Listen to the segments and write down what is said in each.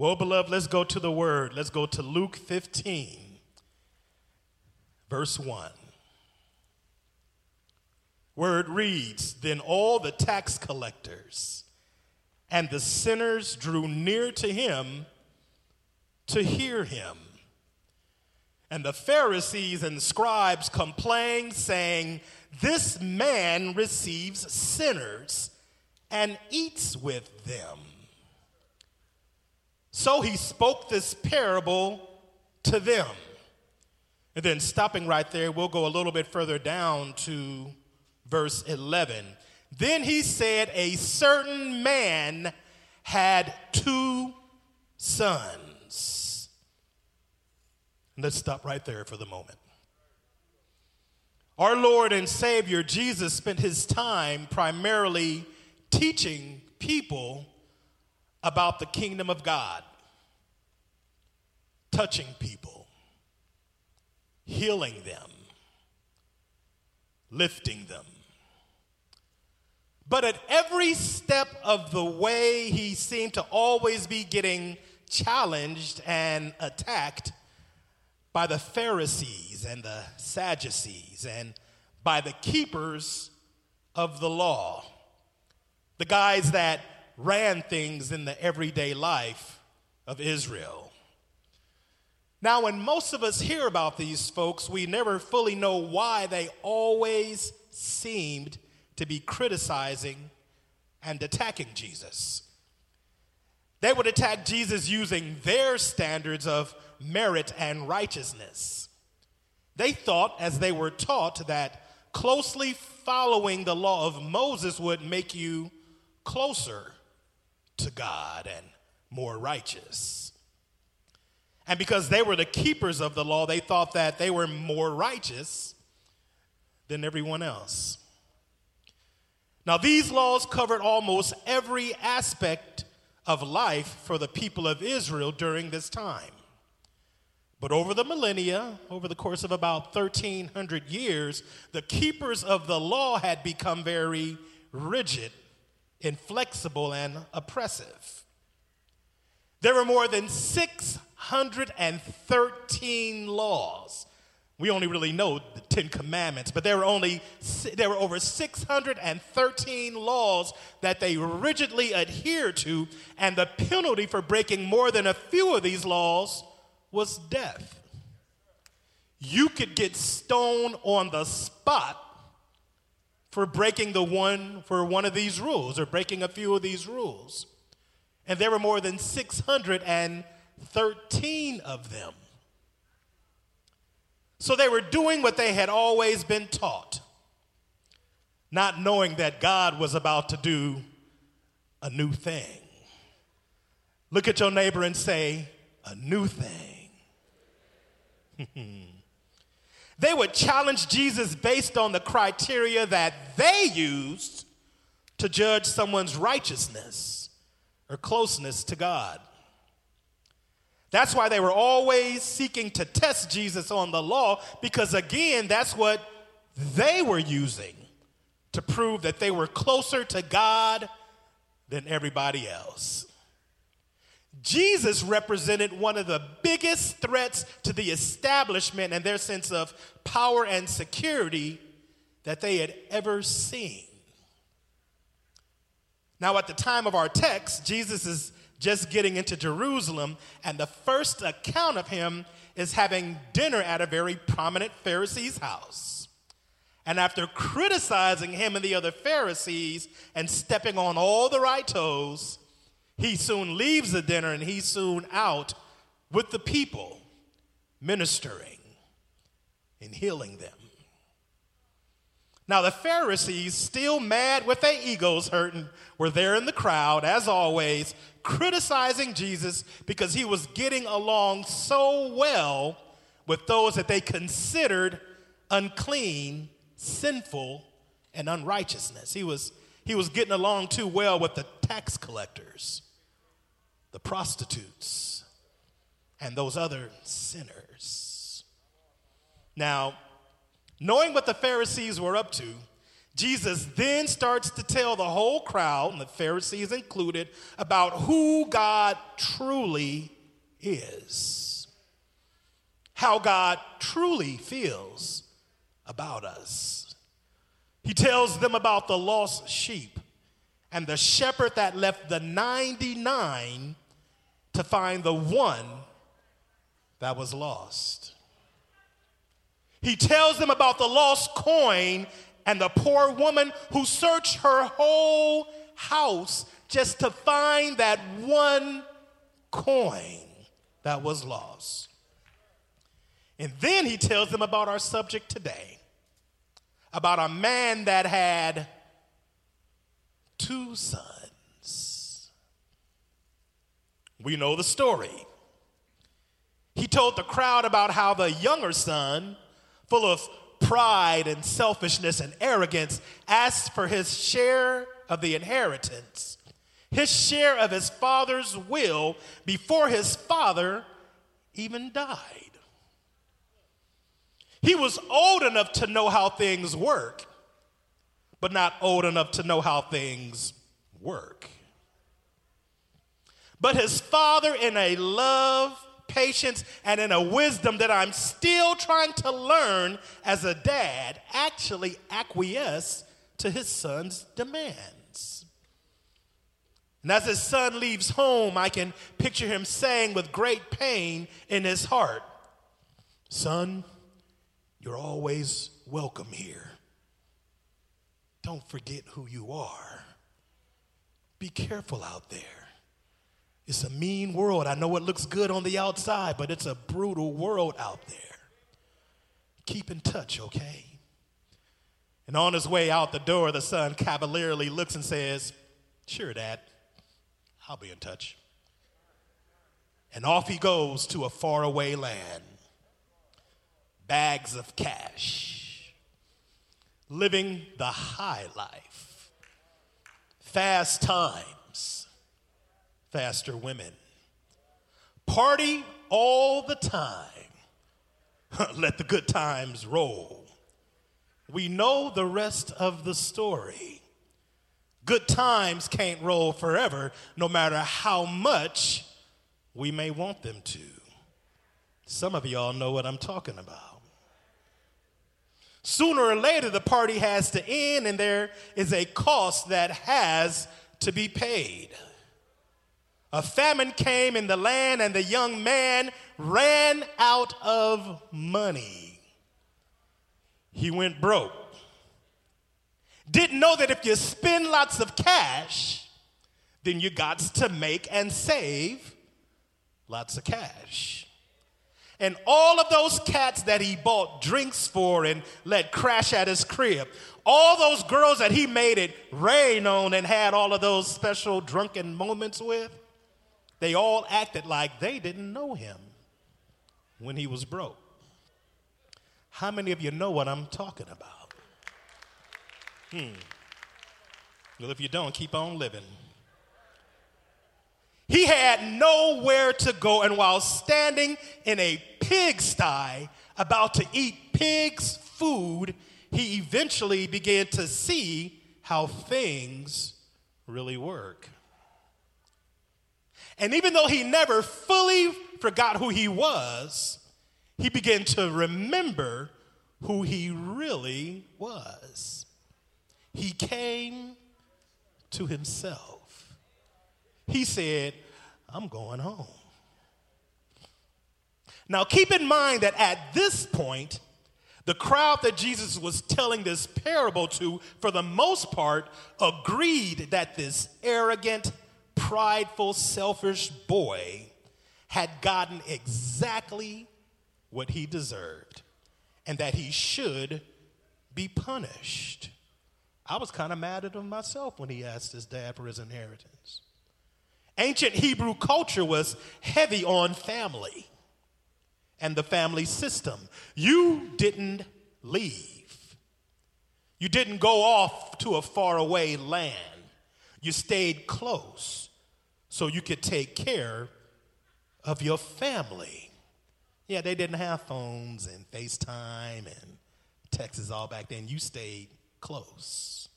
Well, beloved, let's go to the word. Let's go to Luke 15, verse 1. Word reads Then all the tax collectors and the sinners drew near to him to hear him. And the Pharisees and scribes complained, saying, This man receives sinners and eats with them. So he spoke this parable to them. And then, stopping right there, we'll go a little bit further down to verse 11. Then he said, A certain man had two sons. Let's stop right there for the moment. Our Lord and Savior Jesus spent his time primarily teaching people about the kingdom of God, touching people, healing them, lifting them. But at every step of the way, he seemed to always be getting challenged and attacked by the Pharisees and the Sadducees and by the keepers of the law, the guys that ran things in the everyday life of Israel. Now, when most of us hear about these folks, we never fully know why they always seemed to be criticizing and attacking Jesus. They would attack Jesus using their standards of merit and righteousness. They thought, as they were taught, that closely following the law of Moses would make you closer to God and more righteous. And because they were the keepers of the law, they thought that they were more righteous than everyone else. Now, these laws covered almost every aspect of life for the people of Israel during this time. But over the millennia, over the course of about 1,300 years, the keepers of the law had become very rigid inflexible, and oppressive. There were more than 613 laws. We only really know the Ten Commandments, but there were only there were over 613 laws that they rigidly adhered to, and the penalty for breaking more than a few of these laws was death. You could get stoned on the spot for breaking the one for one of these rules or breaking a few of these rules. And there were more than 613 of them. So they were doing what they had always been taught, not knowing that God was about to do a new thing. Look at your neighbor and say, a new thing. They would challenge Jesus based on the criteria that they used to judge someone's righteousness or closeness to God. That's why they were always seeking to test Jesus on the law, because again, that's what they were using to prove that they were closer to God than everybody else. Jesus represented one of the biggest threats to the establishment and their sense of power and security that they had ever seen. Now, at the time of our text, Jesus is just getting into Jerusalem, and the first account of him is having dinner at a very prominent Pharisee's house. And after criticizing him and the other Pharisees and stepping on all the right toes, he soon leaves the dinner and he's soon out with the people, ministering and healing them. Now, the Pharisees, still mad with their egos hurting, were there in the crowd, as always, criticizing Jesus because he was getting along so well with those that they considered unclean, sinful, and unrighteousness. He was, he was getting along too well with the tax collectors the prostitutes, and those other sinners. Now, knowing what the Pharisees were up to, Jesus then starts to tell the whole crowd, and the Pharisees included, about who God truly is, how God truly feels about us. He tells them about the lost sheep and the shepherd that left the 99 to find the one that was lost. He tells them about the lost coin and the poor woman who searched her whole house just to find that one coin that was lost. And then he tells them about our subject today about a man that had two sons. We know the story. He told the crowd about how the younger son, full of pride and selfishness and arrogance, asked for his share of the inheritance, his share of his father's will before his father even died. He was old enough to know how things work, but not old enough to know how things work. But his father, in a love, patience, and in a wisdom that I'm still trying to learn as a dad, actually acquiesced to his son's demands. And as his son leaves home, I can picture him saying with great pain in his heart, Son, you're always welcome here. Don't forget who you are. Be careful out there. It's a mean world. I know it looks good on the outside, but it's a brutal world out there. Keep in touch, okay? And on his way out the door, the son cavalierly looks and says, Sure, Dad, I'll be in touch. And off he goes to a faraway land. Bags of cash, living the high life, fast times, faster women, party all the time. Let the good times roll. We know the rest of the story. Good times can't roll forever, no matter how much we may want them to. Some of y'all know what I'm talking about. Sooner or later, the party has to end, and there is a cost that has to be paid. A famine came in the land, and the young man ran out of money. He went broke. Didn't know that if you spend lots of cash, then you got to make and save lots of cash. And all of those cats that he bought drinks for and let crash at his crib, all those girls that he made it rain on and had all of those special drunken moments with, they all acted like they didn't know him when he was broke. How many of you know what I'm talking about? Hmm. Well, if you don't, keep on living. He had nowhere to go, and while standing in a pigsty about to eat pig's food, he eventually began to see how things really work. And even though he never fully forgot who he was, he began to remember who he really was. He came to himself he said, I'm going home. Now, keep in mind that at this point, the crowd that Jesus was telling this parable to, for the most part, agreed that this arrogant, prideful, selfish boy had gotten exactly what he deserved and that he should be punished. I was kind of mad at him myself when he asked his dad for his inheritance. Ancient Hebrew culture was heavy on family and the family system. You didn't leave, you didn't go off to a faraway land. You stayed close so you could take care of your family. Yeah, they didn't have phones and FaceTime and texts all back then. You stayed close.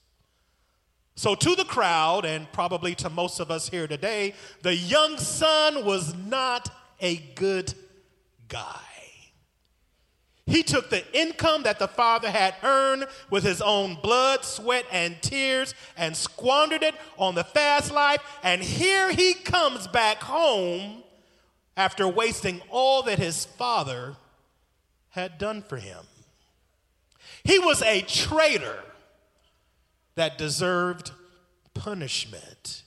So, to the crowd, and probably to most of us here today, the young son was not a good guy. He took the income that the father had earned with his own blood, sweat, and tears and squandered it on the fast life. And here he comes back home after wasting all that his father had done for him. He was a traitor that deserved punishment.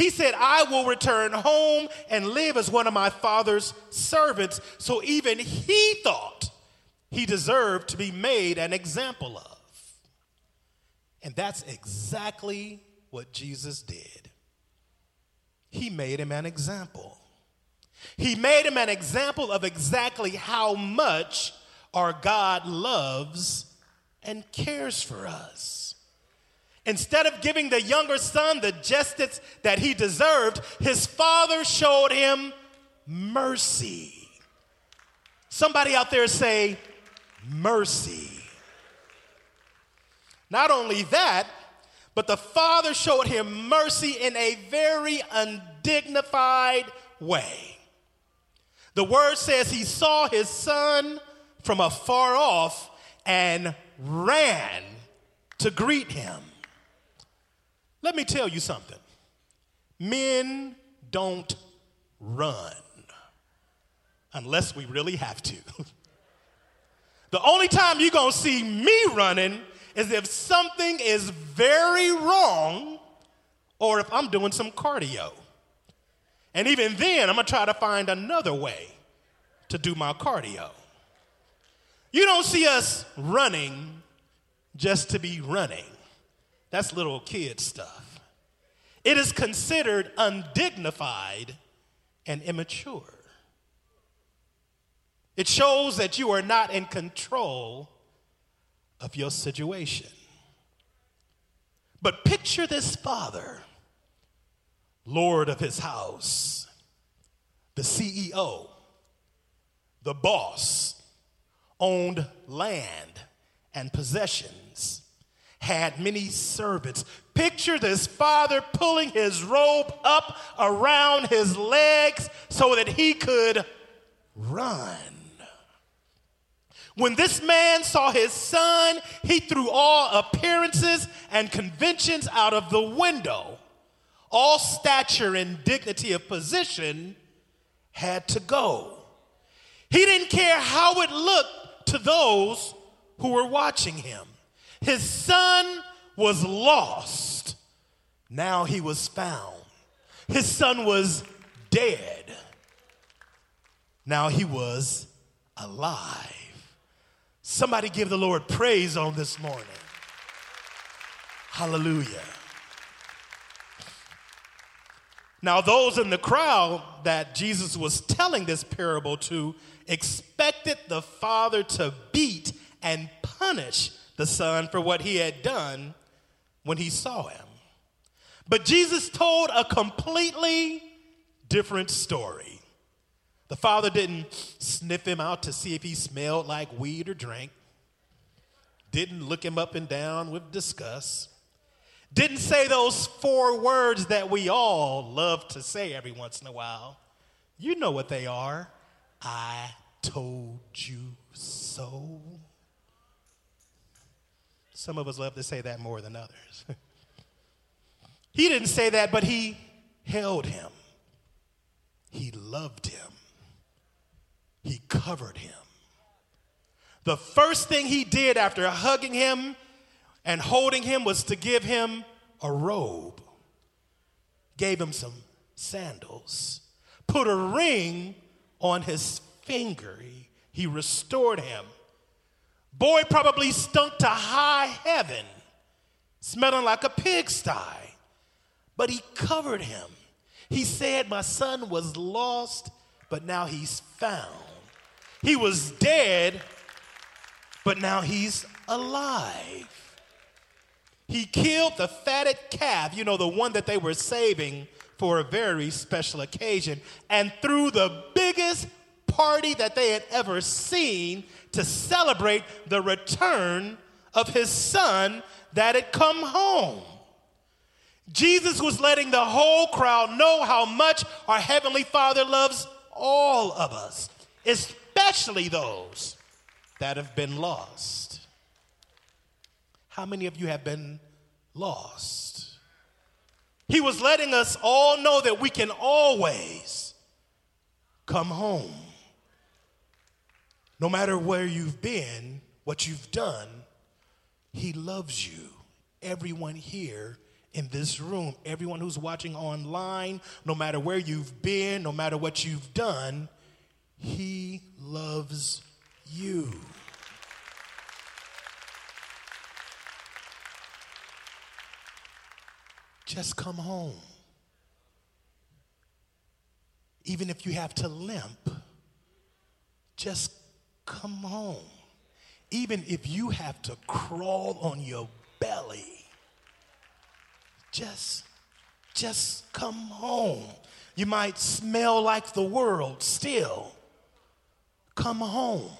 He said, I will return home and live as one of my father's servants. So even he thought he deserved to be made an example of. And that's exactly what Jesus did. He made him an example. He made him an example of exactly how much our God loves and cares for us. Instead of giving the younger son the justice that he deserved, his father showed him mercy. Somebody out there say, mercy. Not only that, but the father showed him mercy in a very undignified way. The word says he saw his son from afar off and ran to greet him. Let me tell you something men don't run unless we really have to. the only time you're gonna see me running is if something is very wrong or if I'm doing some cardio. And even then, I'm gonna try to find another way to do my cardio. You don't see us running just to be running. That's little kid stuff. It is considered undignified and immature. It shows that you are not in control of your situation. But picture this father, Lord of his house, the CEO, the boss, owned land and possessions had many servants. Picture this father pulling his robe up around his legs so that he could run. When this man saw his son, he threw all appearances and conventions out of the window. All stature and dignity of position had to go. He didn't care how it looked to those who were watching him. His son was lost. Now he was found. His son was dead. Now he was alive. Somebody give the Lord praise on this morning. Hallelujah. Now, those in the crowd that Jesus was telling this parable to expected the father to beat and punish the son for what he had done when he saw him. But Jesus told a completely different story. The father didn't sniff him out to see if he smelled like weed or drink, didn't look him up and down with disgust, didn't say those four words that we all love to say every once in a while. You know what they are. I told you so. Some of us love to say that more than others. he didn't say that, but he held him. He loved him. He covered him. The first thing he did after hugging him and holding him was to give him a robe, gave him some sandals, put a ring on his finger. He, he restored him Boy probably stunk to high heaven, smelling like a pigsty, but he covered him. He said, My son was lost, but now he's found. He was dead, but now he's alive. He killed the fatted calf, you know, the one that they were saving for a very special occasion, and threw the biggest party that they had ever seen to celebrate the return of his son that had come home. Jesus was letting the whole crowd know how much our Heavenly Father loves all of us, especially those that have been lost. How many of you have been lost? He was letting us all know that we can always come home. No matter where you've been, what you've done, He loves you. Everyone here in this room, everyone who's watching online, no matter where you've been, no matter what you've done, He loves you. Just come home. Even if you have to limp, just come home. Even if you have to crawl on your belly, just, just come home. You might smell like the world still. Come home.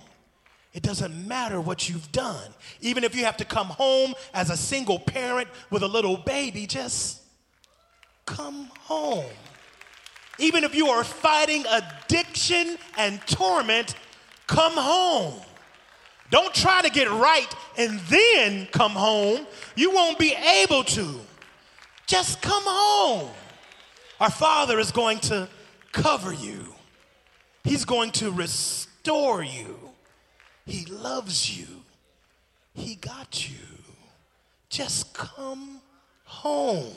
It doesn't matter what you've done. Even if you have to come home as a single parent with a little baby, just come home. Even if you are fighting addiction and torment, come home. Don't try to get right and then come home. You won't be able to. Just come home. Our Father is going to cover you, He's going to restore you. He loves you, He got you. Just come home.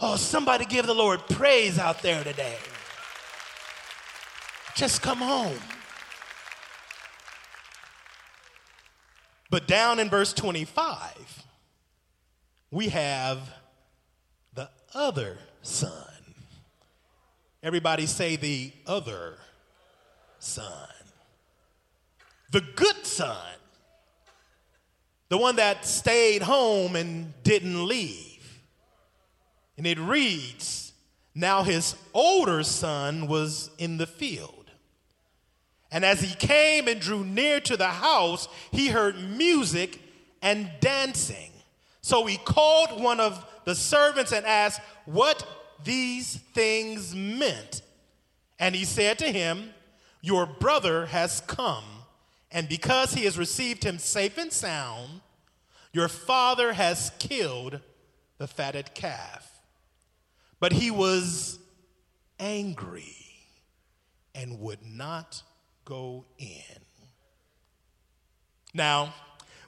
Oh, somebody give the Lord praise out there today. Just come home. But down in verse 25, we have the other son. Everybody say the other son. The good son. The one that stayed home and didn't leave. And it reads, Now his older son was in the field. And as he came and drew near to the house, he heard music and dancing. So he called one of the servants and asked what these things meant. And he said to him, Your brother has come, and because he has received him safe and sound, your father has killed the fatted calf. But he was angry and would not go in. Now,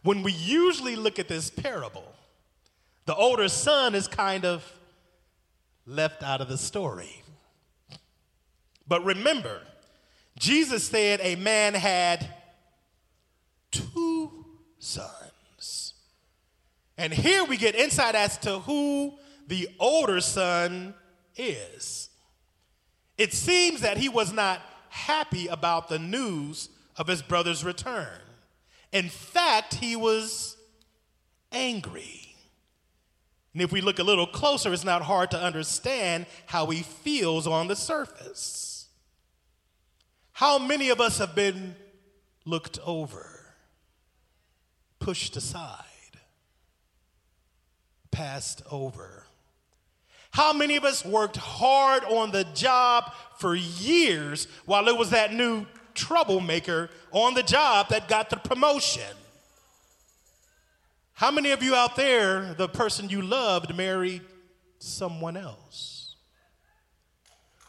when we usually look at this parable, the older son is kind of left out of the story. But remember, Jesus said a man had two sons. And here we get insight as to who the older son is. It seems that he was not happy about the news of his brother's return. In fact, he was angry. And if we look a little closer, it's not hard to understand how he feels on the surface. How many of us have been looked over, pushed aside, passed over? How many of us worked hard on the job for years while it was that new troublemaker on the job that got the promotion? How many of you out there, the person you loved married someone else?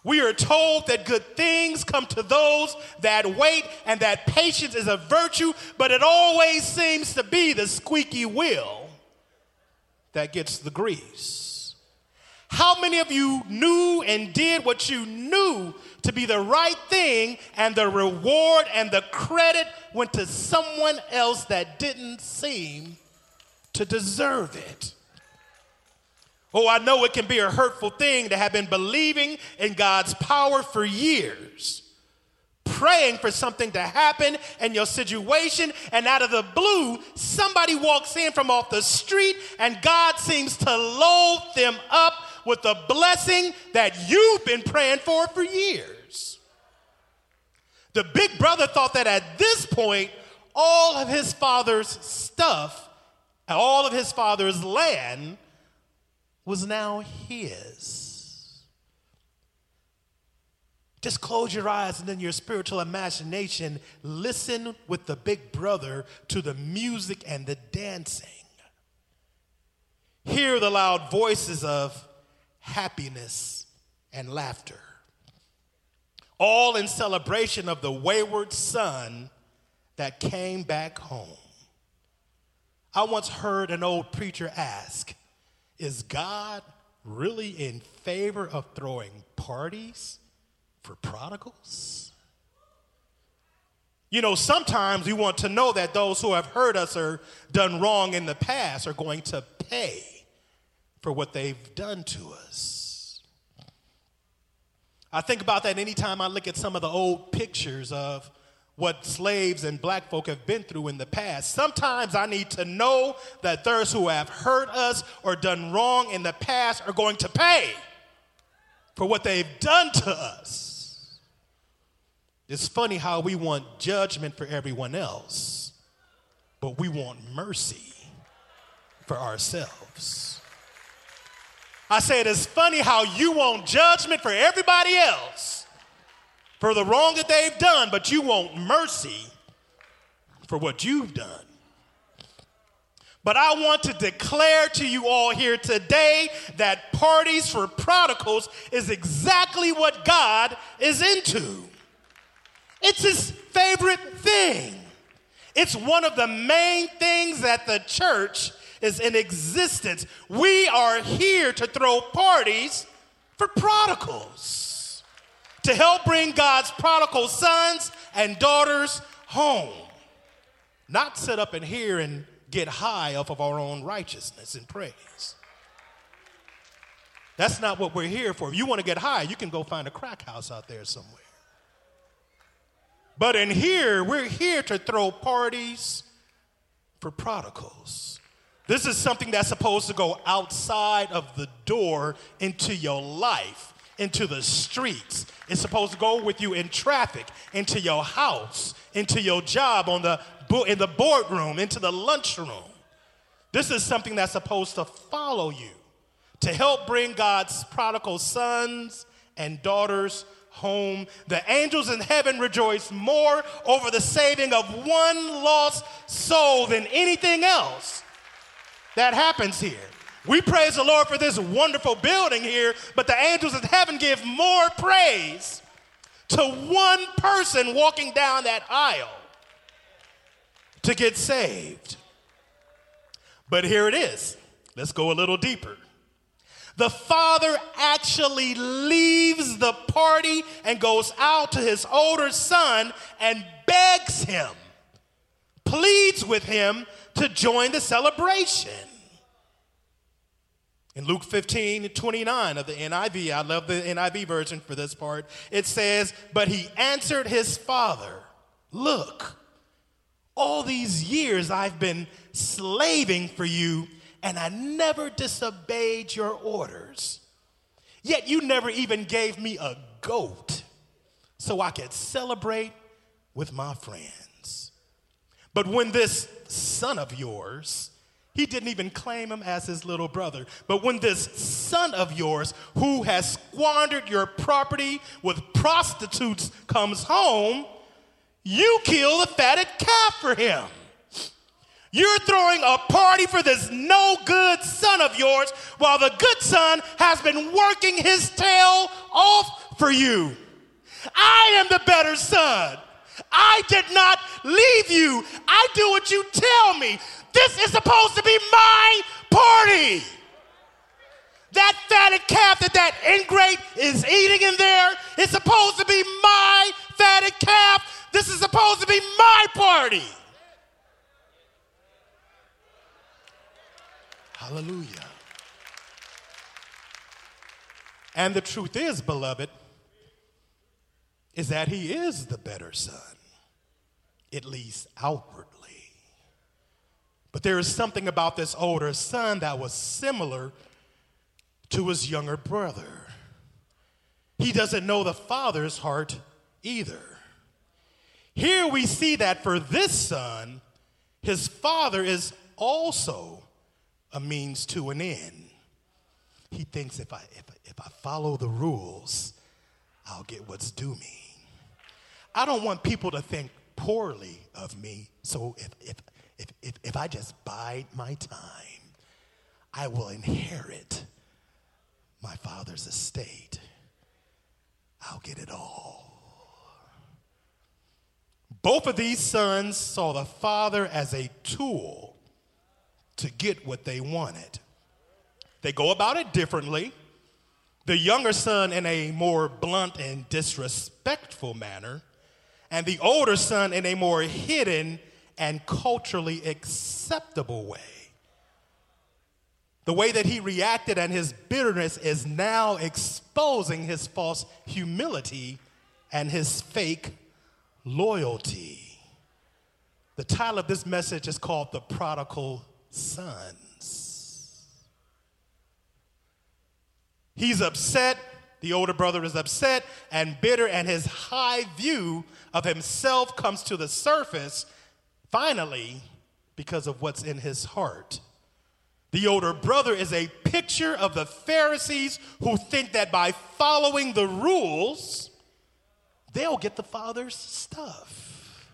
We are told that good things come to those that wait and that patience is a virtue, but it always seems to be the squeaky wheel that gets the grease. How many of you knew and did what you knew to be the right thing, and the reward and the credit went to someone else that didn't seem to deserve it? Oh, I know it can be a hurtful thing to have been believing in God's power for years, praying for something to happen in your situation, and out of the blue, somebody walks in from off the street, and God seems to load them up with the blessing that you've been praying for for years. The big brother thought that at this point, all of his father's stuff all of his father's land was now his. Just close your eyes and in your spiritual imagination, listen with the big brother to the music and the dancing. Hear the loud voices of happiness and laughter, all in celebration of the wayward son that came back home. I once heard an old preacher ask, Is God really in favor of throwing parties for prodigals? You know, sometimes we want to know that those who have hurt us or done wrong in the past are going to pay for what they've done to us. I think about that anytime I look at some of the old pictures of what slaves and black folk have been through in the past. Sometimes I need to know that those who have hurt us or done wrong in the past are going to pay for what they've done to us. It's funny how we want judgment for everyone else, but we want mercy for ourselves. I say it is funny how you want judgment for everybody else for the wrong that they've done, but you want mercy for what you've done. But I want to declare to you all here today that parties for prodigals is exactly what God is into. It's his favorite thing. It's one of the main things that the church is in existence. We are here to throw parties for prodigals to help bring God's prodigal sons and daughters home. Not sit up in here and get high off of our own righteousness and praise. That's not what we're here for. If you want to get high, you can go find a crack house out there somewhere. But in here, we're here to throw parties for prodigals. This is something that's supposed to go outside of the door into your life into the streets. It's supposed to go with you in traffic, into your house, into your job, on the, in the boardroom, into the lunchroom. This is something that's supposed to follow you to help bring God's prodigal sons and daughters home. The angels in heaven rejoice more over the saving of one lost soul than anything else that happens here. We praise the Lord for this wonderful building here, but the angels in heaven give more praise to one person walking down that aisle to get saved. But here it is. Let's go a little deeper. The father actually leaves the party and goes out to his older son and begs him, pleads with him to join the celebration. In Luke 15, 29 of the NIV, I love the NIV version for this part, it says, But he answered his father, Look, all these years I've been slaving for you, and I never disobeyed your orders. Yet you never even gave me a goat so I could celebrate with my friends. But when this son of yours, he didn't even claim him as his little brother. But when this son of yours, who has squandered your property with prostitutes, comes home, you kill the fatted calf for him. You're throwing a party for this no good son of yours while the good son has been working his tail off for you. I am the better son. I did not leave you. I do what you tell me. This is supposed to be my party. That fatted calf that that ingrate is eating in there is supposed to be my fatted calf. This is supposed to be my party. Hallelujah. And the truth is, beloved, is that he is the better son, at least outwardly. But there is something about this older son that was similar to his younger brother. He doesn't know the father's heart either. Here we see that for this son, his father is also a means to an end. He thinks if I, if, if I follow the rules, I'll get what's due me. I don't want people to think poorly of me, so if, if, if, if, if I just bide my time, I will inherit my father's estate. I'll get it all. Both of these sons saw the father as a tool to get what they wanted. They go about it differently. The younger son in a more blunt and disrespectful manner, and the older son in a more hidden and culturally acceptable way. The way that he reacted and his bitterness is now exposing his false humility and his fake loyalty. The title of this message is called The Prodigal Sons. He's upset, the older brother is upset and bitter, and his high view of himself comes to the surface finally because of what's in his heart. The older brother is a picture of the Pharisees who think that by following the rules, they'll get the father's stuff.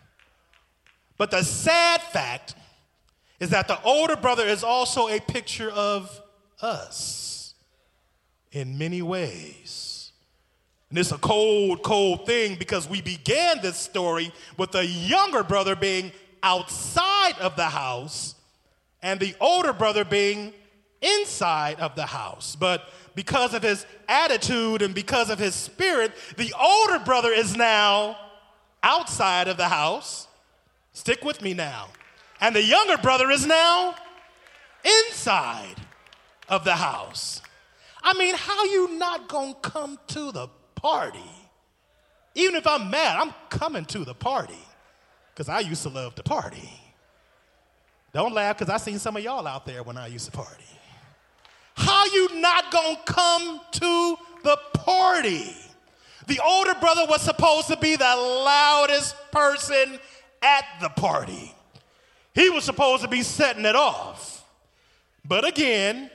But the sad fact is that the older brother is also a picture of us in many ways. And it's a cold, cold thing because we began this story with the younger brother being outside of the house and the older brother being inside of the house. But because of his attitude and because of his spirit, the older brother is now outside of the house. Stick with me now. And the younger brother is now inside of the house. I mean, how you not gonna come to the party? Even if I'm mad, I'm coming to the party because I used to love to party. Don't laugh because I seen some of y'all out there when I used to party. How you not gonna come to the party? The older brother was supposed to be the loudest person at the party. He was supposed to be setting it off. But again,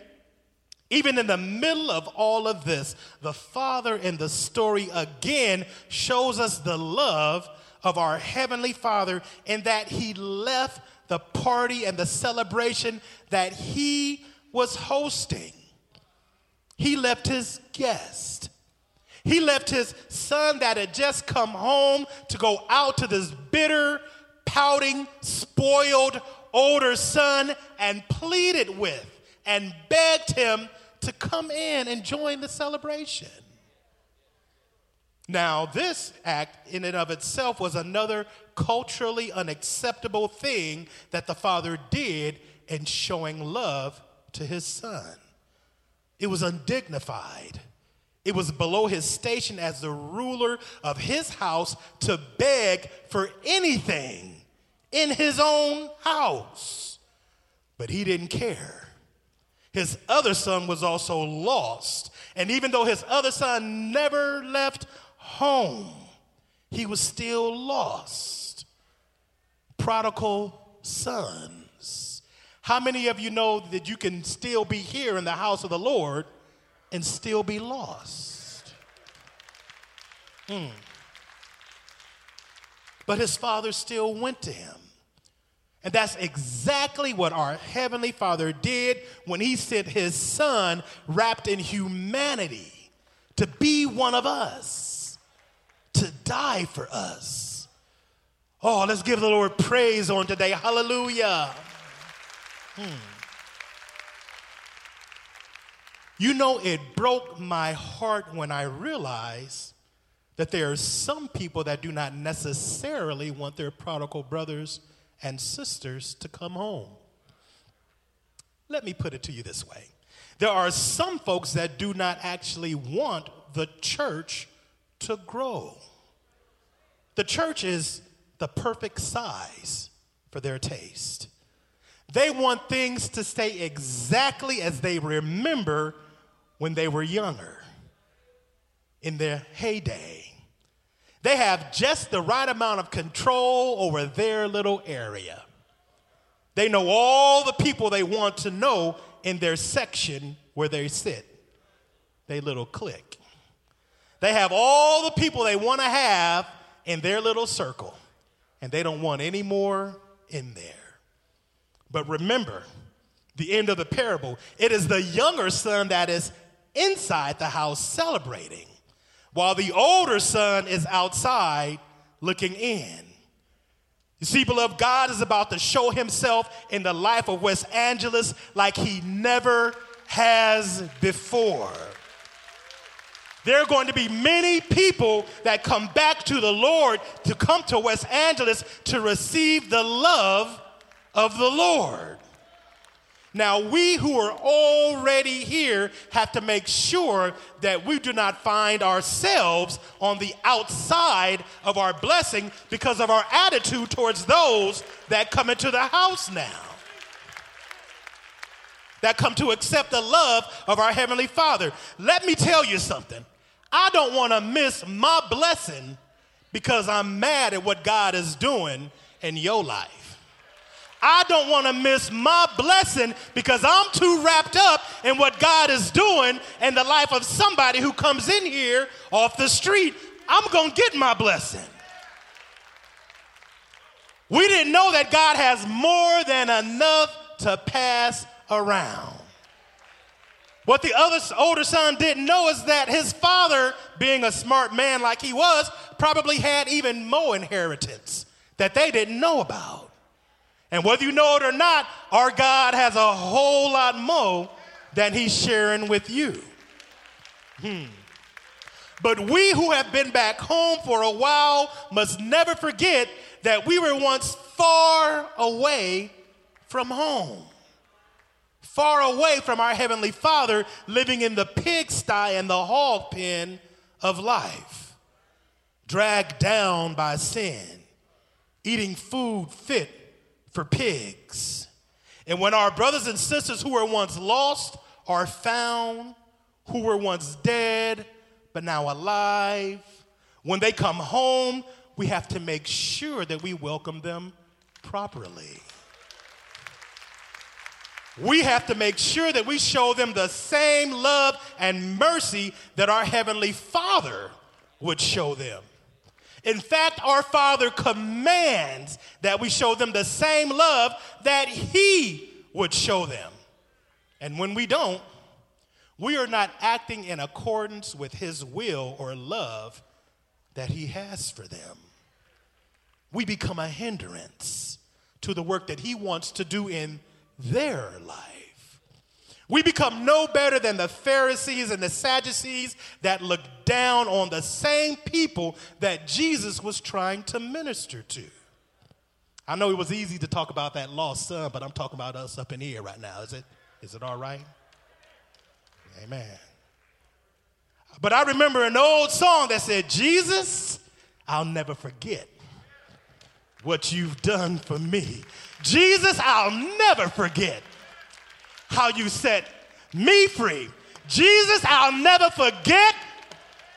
even in the middle of all of this, the father in the story again shows us the love of our heavenly father in that he left the party and the celebration that he was hosting. He left his guest. He left his son that had just come home to go out to this bitter, pouting, spoiled older son and pleaded with and begged him to come in and join the celebration. Now, this act in and of itself was another culturally unacceptable thing that the father did in showing love to his son. It was undignified. It was below his station as the ruler of his house to beg for anything in his own house. But he didn't care. His other son was also lost. And even though his other son never left home, he was still lost. Prodigal sons. How many of you know that you can still be here in the house of the Lord and still be lost? Mm. But his father still went to him. And that's exactly what our Heavenly Father did when He sent His Son wrapped in humanity to be one of us to die for us. Oh, let's give the Lord praise on today. Hallelujah. Hmm. You know, it broke my heart when I realized that there are some people that do not necessarily want their prodigal brothers and sisters to come home. Let me put it to you this way there are some folks that do not actually want the church to grow. The church is the perfect size for their taste. They want things to stay exactly as they remember when they were younger, in their heyday. They have just the right amount of control over their little area. They know all the people they want to know in their section where they sit, they little clique. They have all the people they want to have in their little circle, and they don't want any more in there. But remember, the end of the parable, it is the younger son that is inside the house celebrating, while the older son is outside looking in. You see, beloved, God is about to show himself in the life of West Angeles like he never has before. There are going to be many people that come back to the Lord to come to West Angeles to receive the love of the Lord. Now, we who are already here have to make sure that we do not find ourselves on the outside of our blessing because of our attitude towards those that come into the house now that come to accept the love of our Heavenly Father. Let me tell you something. I don't want to miss my blessing because I'm mad at what God is doing in your life. I don't want to miss my blessing because I'm too wrapped up in what God is doing in the life of somebody who comes in here off the street. I'm going to get my blessing. We didn't know that God has more than enough to pass around. What the other older son didn't know is that his father, being a smart man like he was, probably had even more inheritance that they didn't know about. And whether you know it or not, our God has a whole lot more than he's sharing with you. Hmm. But we who have been back home for a while must never forget that we were once far away from home far away from our Heavenly Father, living in the pigsty and the hog pen of life, dragged down by sin, eating food fit for pigs. And when our brothers and sisters who were once lost are found, who were once dead but now alive, when they come home, we have to make sure that we welcome them properly we have to make sure that we show them the same love and mercy that our Heavenly Father would show them. In fact, our Father commands that we show them the same love that He would show them. And when we don't, we are not acting in accordance with His will or love that He has for them. We become a hindrance to the work that He wants to do in their life. We become no better than the Pharisees and the Sadducees that looked down on the same people that Jesus was trying to minister to. I know it was easy to talk about that lost son, but I'm talking about us up in here right now. Is it? Is it all right? Amen. But I remember an old song that said, Jesus, I'll never forget what you've done for me. Jesus, I'll never forget how you set me free. Jesus, I'll never forget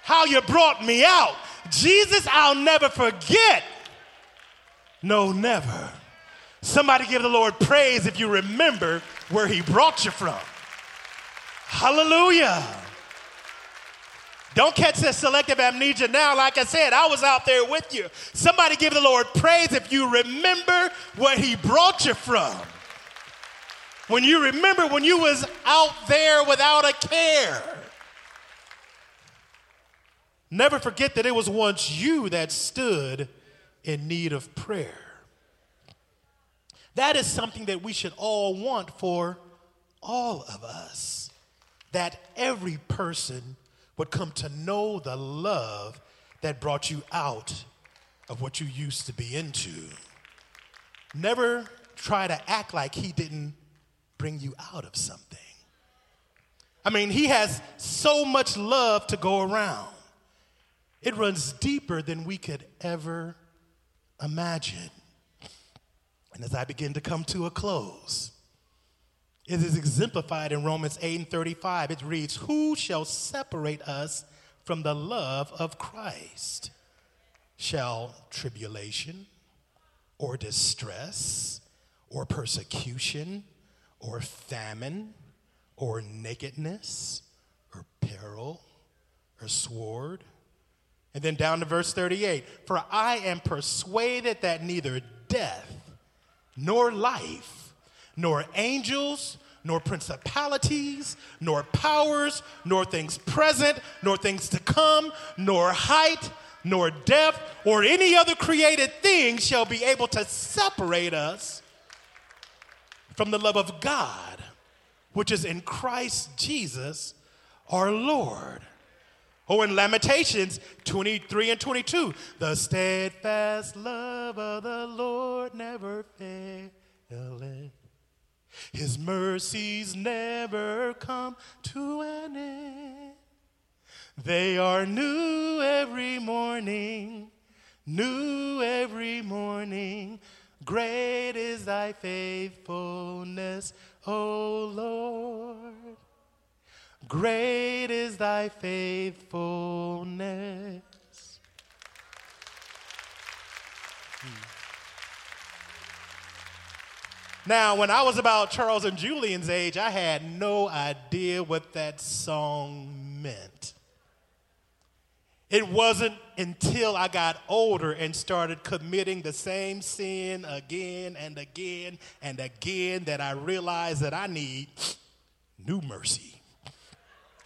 how you brought me out. Jesus, I'll never forget. No, never. Somebody give the Lord praise if you remember where he brought you from. Hallelujah. Don't catch that selective amnesia now. Like I said, I was out there with you. Somebody give the Lord praise if you remember where he brought you from. When you remember when you was out there without a care. Never forget that it was once you that stood in need of prayer. That is something that we should all want for all of us. That every person would come to know the love that brought you out of what you used to be into. Never try to act like he didn't bring you out of something. I mean, he has so much love to go around. It runs deeper than we could ever imagine. And as I begin to come to a close, it is exemplified in Romans 8 and 35. It reads, Who shall separate us from the love of Christ? Shall tribulation or distress or persecution, or famine, or nakedness, or peril, or sword. And then down to verse 38 For I am persuaded that neither death, nor life, nor angels, nor principalities, nor powers, nor things present, nor things to come, nor height, nor depth, or any other created thing shall be able to separate us from the love of God, which is in Christ Jesus our Lord. Oh, in Lamentations 23 and 22, the steadfast love of the Lord never faileth. His mercies never come to an end. They are new every morning, new every morning. Great is thy faithfulness, O Lord. Great is thy faithfulness. Now, when I was about Charles and Julian's age, I had no idea what that song meant. It wasn't until I got older and started committing the same sin again and again and again that I realized that I need new mercy.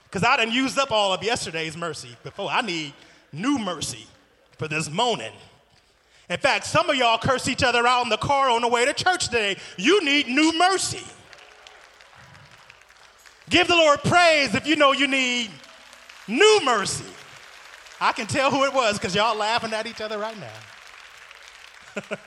Because I didn't use up all of yesterday's mercy before. I need new mercy for this morning. In fact, some of y'all curse each other out in the car on the way to church today. You need new mercy. Give the Lord praise if you know you need new mercy. I can tell who it was because y'all laughing at each other right now.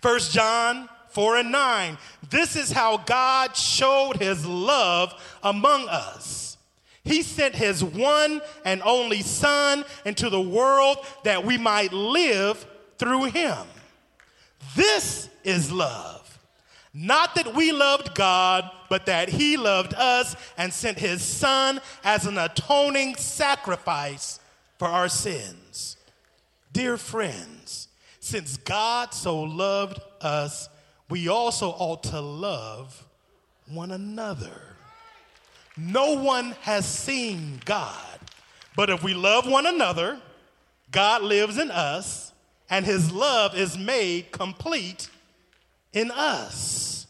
First John 4 and 9. This is how God showed his love among us he sent his one and only Son into the world that we might live through him. This is love. Not that we loved God, but that he loved us and sent his Son as an atoning sacrifice for our sins. Dear friends, since God so loved us, we also ought to love one another. No one has seen God. But if we love one another, God lives in us, and his love is made complete in us.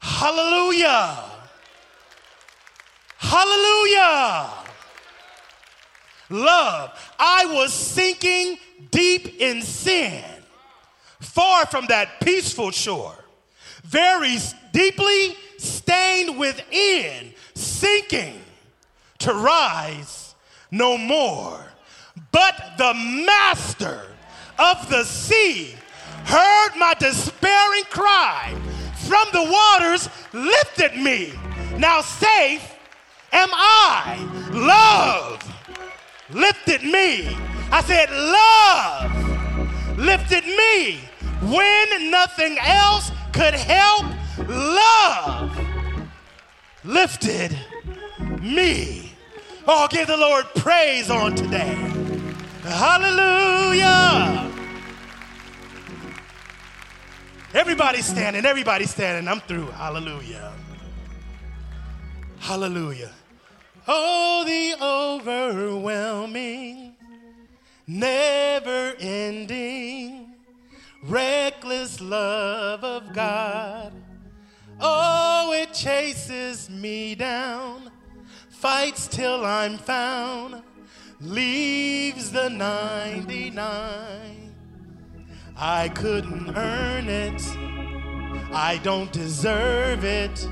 Hallelujah! Hallelujah! Love. I was sinking deep in sin, far from that peaceful shore, very deeply stained within sinking to rise no more. But the master of the sea heard my despairing cry from the waters, lifted me. Now safe am I. Love lifted me. I said, Love lifted me when nothing else could help. Love lifted me. Oh, give the Lord praise on today. Hallelujah. Everybody standing, everybody standing. I'm through. Hallelujah. Hallelujah. Oh, the overwhelming, never ending, reckless love of God Oh, it chases me down, fights till I'm found, leaves the 99. I couldn't earn it, I don't deserve it.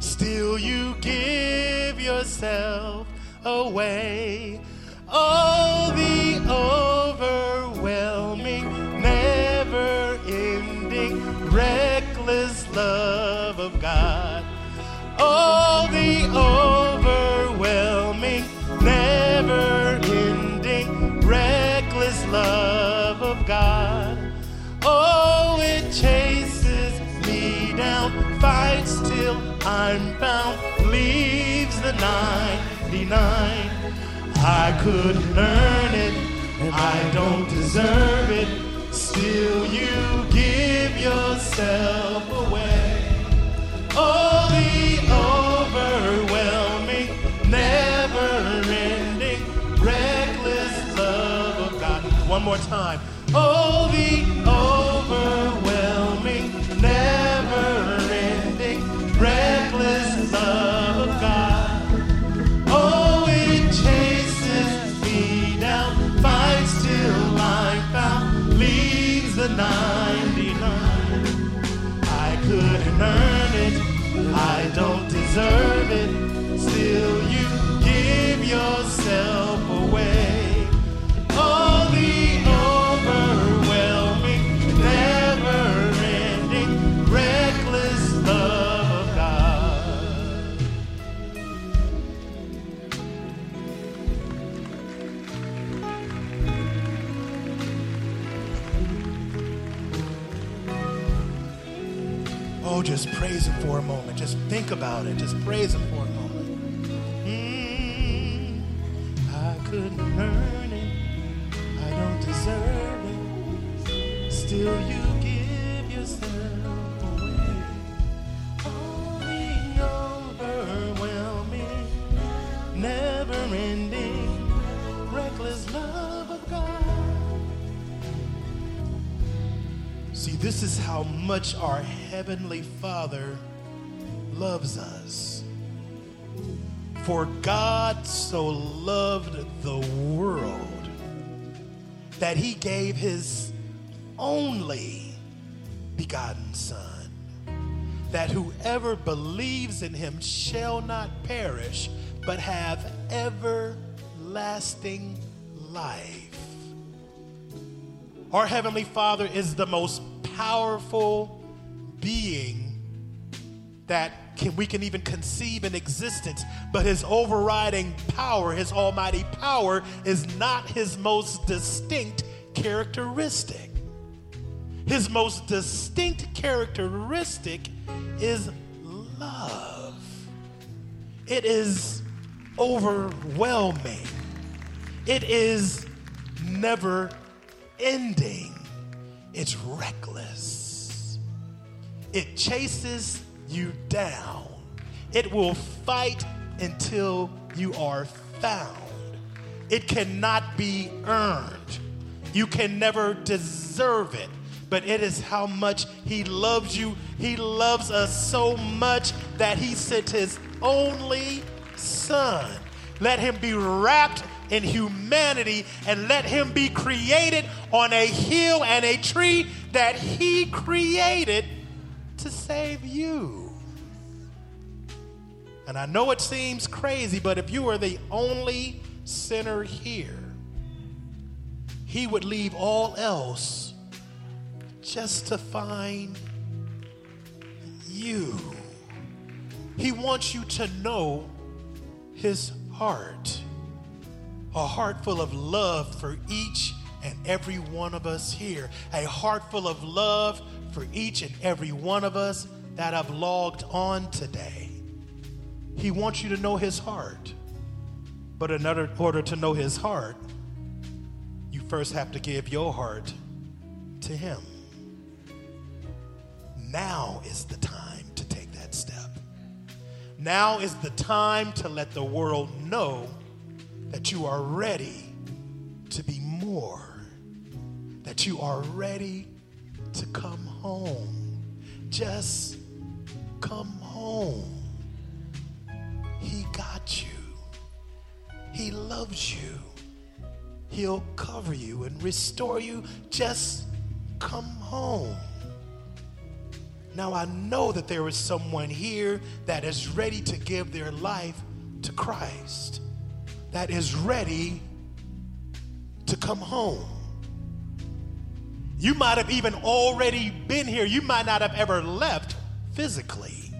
Still, you give yourself away. Oh, the overwhelming, never ending, reckless love of God. Oh, the overwhelming, never ending, reckless love of God. Oh, it chases me down, fights till I'm found, leaves the 99. I couldn't earn it, and I don't deserve it. Still, you give yourself away. Oh, the overwhelming, never ending, reckless love of God. One more time. Oh, the 99. I couldn't earn it, I don't deserve it, still you give yourself just praise Him for a moment. Just think about it. Just praise Him for a moment. Mm, I couldn't earn it. I don't deserve it. Still, you give yourself away. Oh, the overwhelming, never-ending, reckless love of God. See, this is how much our Heavenly Father loves us. For God so loved the world that he gave his only begotten Son, that whoever believes in him shall not perish, but have everlasting life. Our Heavenly Father is the most powerful being that can, we can even conceive in existence, but his overriding power, his almighty power, is not his most distinct characteristic. His most distinct characteristic is love. It is overwhelming. It is never ending. It's reckless. It chases you down. It will fight until you are found. It cannot be earned. You can never deserve it. But it is how much He loves you. He loves us so much that He sent His only Son. Let Him be wrapped in humanity and let Him be created on a hill and a tree that He created to save you. And I know it seems crazy, but if you were the only sinner here, He would leave all else just to find you. He wants you to know His heart a heart full of love for each and every one of us here, a heart full of love for each and every one of us that have logged on today. He wants you to know his heart. But in order, to know his heart, you first have to give your heart to him. Now is the time to take that step. Now is the time to let the world know that you are ready to be more, that you are ready to come home. Just come home. He got you, He loves you. He'll cover you and restore you. Just come home. Now, I know that there is someone here that is ready to give their life to Christ that is ready to come home. You might have even already been here. You might not have ever left physically,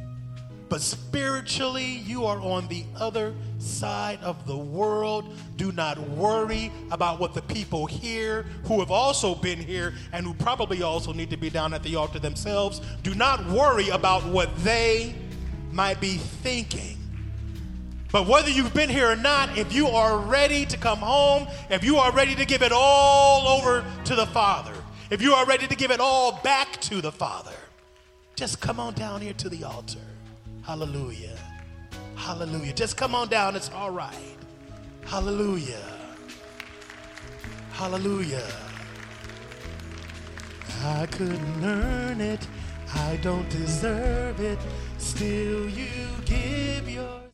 but spiritually, you are on the other side of the world. Do not worry about what the people here who have also been here and who probably also need to be down at the altar themselves, do not worry about what they might be thinking. But whether you've been here or not, if you are ready to come home, if you are ready to give it all over to the Father, If you are ready to give it all back to the Father, just come on down here to the altar. Hallelujah. Hallelujah. Just come on down. It's all right. Hallelujah. Hallelujah. I couldn't earn it. I don't deserve it. Still, you give